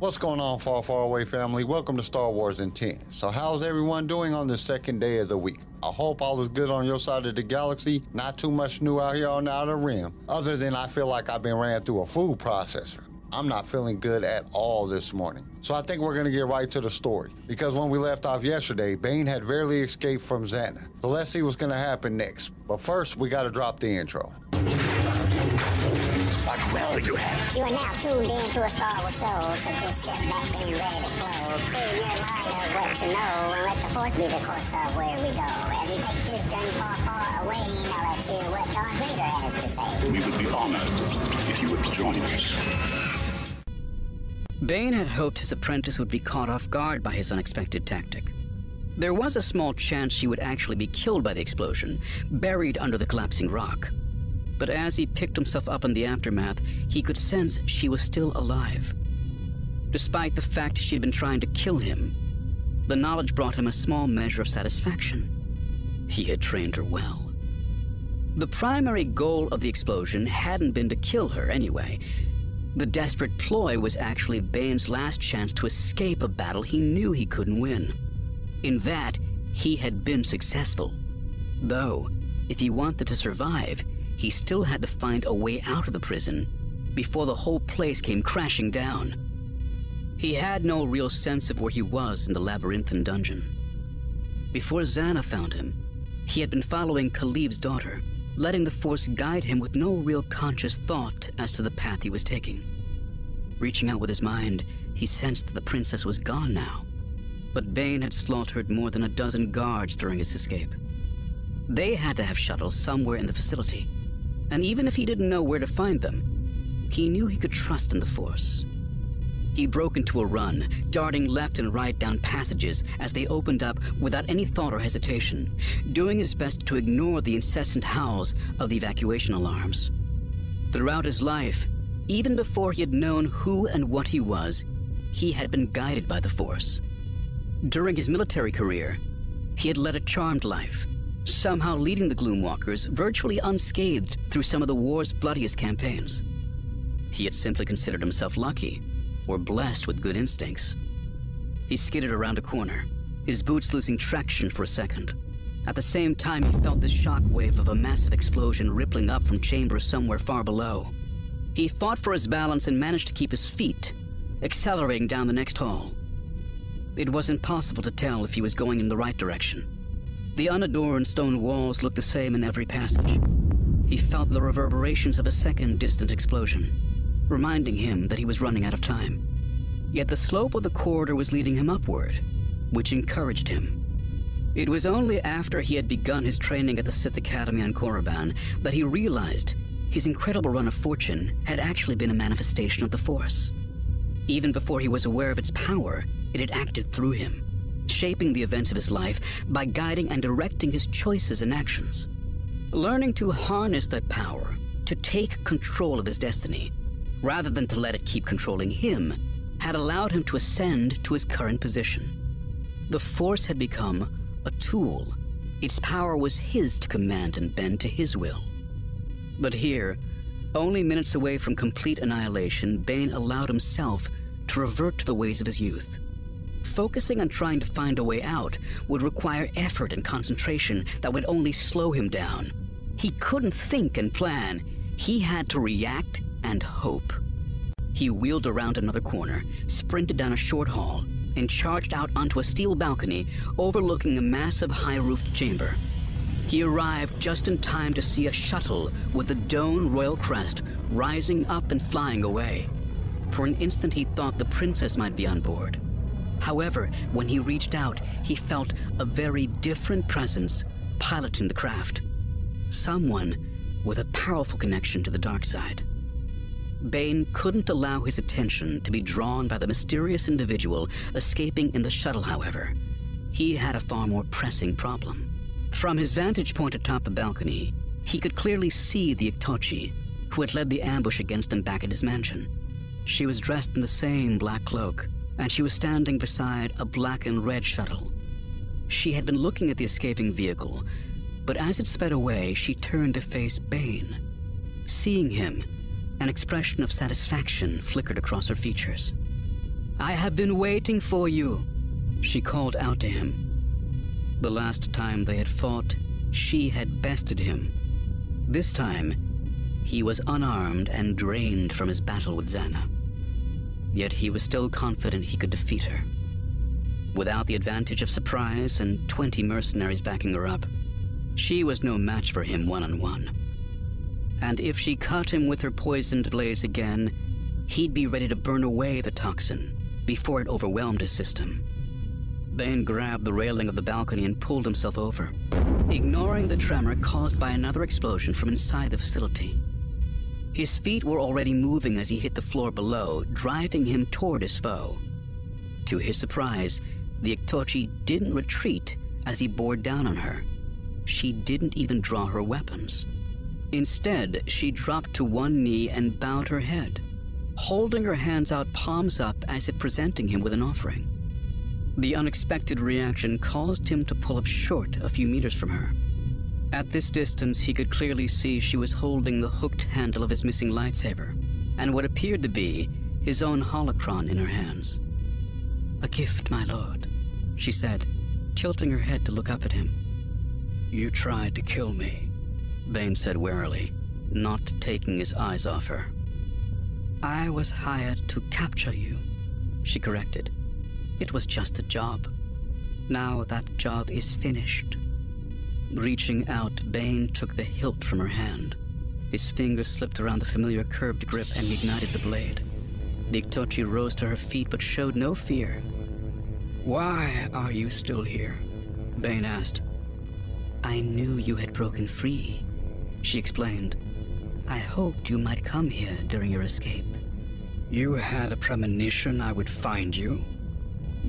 What's going on, far, far away family? Welcome to Star Wars in 10. So, how's everyone doing on the second day of the week? I hope all is good on your side of the galaxy. Not too much new out here on the outer rim, other than I feel like I've been ran through a food processor. I'm not feeling good at all this morning. So I think we're going to get right to the story. Because when we left off yesterday, Bane had barely escaped from Zannah. So let's see what's going to happen next. But first, we got to drop the intro. What will you have? You are now tuned in to a Star Wars show, so just sit back and ready to flow. Clear your mind of what you know, and let the force be the course of where we go. As we take this journey far, far away, now let's hear what Darth Vader has to say. We would be honored if you would join us. Bane had hoped his apprentice would be caught off guard by his unexpected tactic. There was a small chance she would actually be killed by the explosion, buried under the collapsing rock. But as he picked himself up in the aftermath, he could sense she was still alive. Despite the fact she'd been trying to kill him, the knowledge brought him a small measure of satisfaction. He had trained her well. The primary goal of the explosion hadn't been to kill her anyway. The desperate ploy was actually Bane's last chance to escape a battle he knew he couldn't win. In that, he had been successful. Though, if he wanted to survive, he still had to find a way out of the prison before the whole place came crashing down. He had no real sense of where he was in the labyrinthine dungeon. Before Zannah found him, he had been following Caleb's daughter, letting the Force guide him with no real conscious thought as to the path he was taking. Reaching out with his mind, he sensed that the princess was gone now. But Bane had slaughtered more than a dozen guards during his escape. They had to have shuttles somewhere in the facility, and even if he didn't know where to find them, he knew he could trust in the Force. He broke into a run, darting left and right down passages as they opened up without any thought or hesitation, doing his best to ignore the incessant howls of the evacuation alarms. Throughout his life, even before he had known who and what he was, he had been guided by the Force. During his military career, he had led a charmed life, somehow leading the Gloomwalkers virtually unscathed through some of the war's bloodiest campaigns. He had simply considered himself lucky or blessed with good instincts. He skidded around a corner, his boots losing traction for a second. At the same time, he felt the shock wave of a massive explosion rippling up from chambers somewhere far below. He fought for his balance and managed to keep his feet, accelerating down the next hall. It was impossible to tell if he was going in the right direction. The unadorned stone walls looked the same in every passage. He felt the reverberations of a second distant explosion, reminding him that he was running out of time. Yet the slope of the corridor was leading him upward, which encouraged him. It was only after he had begun his training at the Sith Academy on Korriban that he realized his incredible run of fortune had actually been a manifestation of the Force. Even before he was aware of its power, it had acted through him, shaping the events of his life by guiding and directing his choices and actions. Learning to harness that power, to take control of his destiny, rather than to let it keep controlling him, had allowed him to ascend to his current position. The Force had become a tool. Its power was his to command and bend to his will. But here, only minutes away from complete annihilation, Bane allowed himself to revert to the ways of his youth. Focusing on trying to find a way out would require effort and concentration that would only slow him down. He couldn't think and plan. He had to react and hope. He wheeled around another corner, sprinted down a short hall, and charged out onto a steel balcony overlooking a massive high-roofed chamber. He arrived just in time to see a shuttle with the Doan royal crest rising up and flying away. For an instant he thought the princess might be on board. However, when he reached out, he felt a very different presence piloting the craft. Someone with a powerful connection to the dark side. Bane couldn't allow his attention to be drawn by the mysterious individual escaping in the shuttle, however. He had a far more pressing problem. From his vantage point atop the balcony, he could clearly see the Iktotchi, who had led the ambush against him back at his mansion. She was dressed in the same black cloak, and she was standing beside a black and red shuttle. She had been looking at the escaping vehicle, but as it sped away, she turned to face Bane. Seeing him, an expression of satisfaction flickered across her features. I have been waiting for you, she called out to him. The last time they had fought, she had bested him. This time, he was unarmed and drained from his battle with Zannah. Yet he was still confident he could defeat her. Without the advantage of surprise and 20 mercenaries backing her up, she was no match for him one on one. And if she cut him with her poisoned blades again, he'd be ready to burn away the toxin before it overwhelmed his system. Bane grabbed the railing of the balcony and pulled himself over, ignoring the tremor caused by another explosion from inside the facility. His feet were already moving as he hit the floor below, driving him toward his foe. To his surprise, the Iktotchi didn't retreat as he bore down on her. She didn't even draw her weapons. Instead, she dropped to one knee and bowed her head, holding her hands out palms up as if presenting him with an offering. The unexpected reaction caused him to pull up short a few meters from her. At this distance, he could clearly see she was holding the hooked handle of his missing lightsaber, and what appeared to be his own holocron in her hands. A gift, my lord, she said, tilting her head to look up at him. You tried to kill me, Bane said warily, not taking his eyes off her. I was hired to capture you, she corrected. It was just a job. Now that job is finished. Reaching out, Bane took the hilt from her hand. His fingers slipped around the familiar curved grip and ignited the blade. The Iktotchi rose to her feet but showed no fear. Why are you still here? Bane asked. I knew you had broken free, she explained. I hoped you might come here during your escape. You had a premonition I would find you?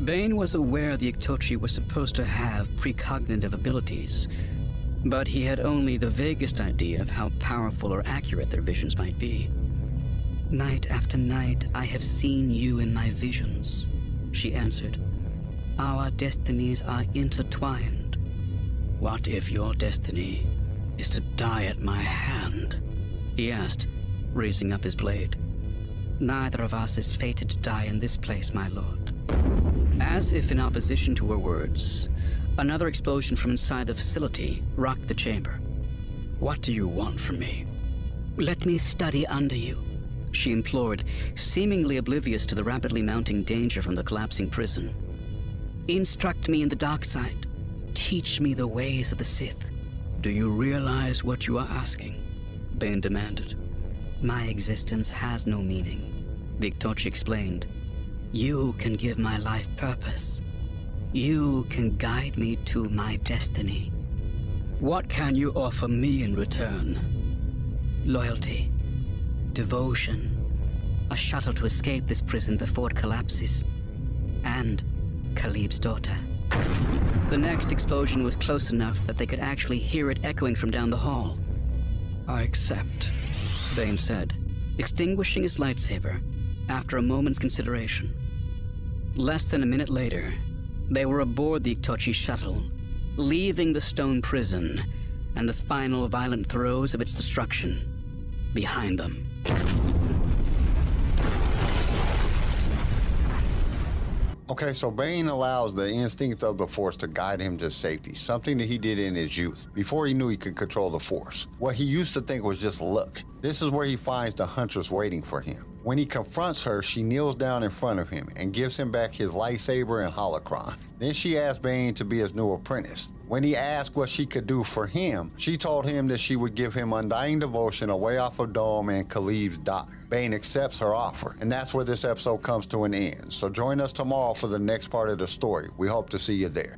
Bane was aware the Iktotchi were supposed to have precognitive abilities, but he had only the vaguest idea of how powerful or accurate their visions might be. Night after night, I have seen you in my visions, she answered. Our destinies are intertwined. What if your destiny is to die at my hand? He asked, raising up his blade. Neither of us is fated to die in this place, my lord. As if in opposition to her words, another explosion from inside the facility rocked the chamber. What do you want from me? Let me study under you, she implored, seemingly oblivious to the rapidly mounting danger from the collapsing prison. Instruct me in the dark side. Teach me the ways of the Sith. Do you realize what you are asking? Bane demanded. My existence has no meaning, the explained. You can give my life purpose. You can guide me to my destiny. What can you offer me in return? Loyalty, devotion, a shuttle to escape this prison before it collapses, and Caleb's daughter. The next explosion was close enough that they could actually hear it echoing from down the hall. I accept, Bane said, extinguishing his lightsaber after a moment's consideration. Less than a minute later, they were aboard the Iktotchi shuttle, leaving the stone prison and the final violent throes of its destruction behind them. Okay, so Bane allows the instinct of the Force to guide him to safety, something that he did in his youth, before he knew he could control the Force. What he used to think was just luck. This is where he finds the Huntress waiting for him. When he confronts her, she kneels down in front of him and gives him back his lightsaber and holocron. Then she asks Bane to be his new apprentice. When he asked what she could do for him, she told him that she would give him undying devotion away off of Doan and Caleb's daughter. Bane accepts her offer, and that's where this episode comes to an end. So join us tomorrow for the next part of the story. We hope to see you there.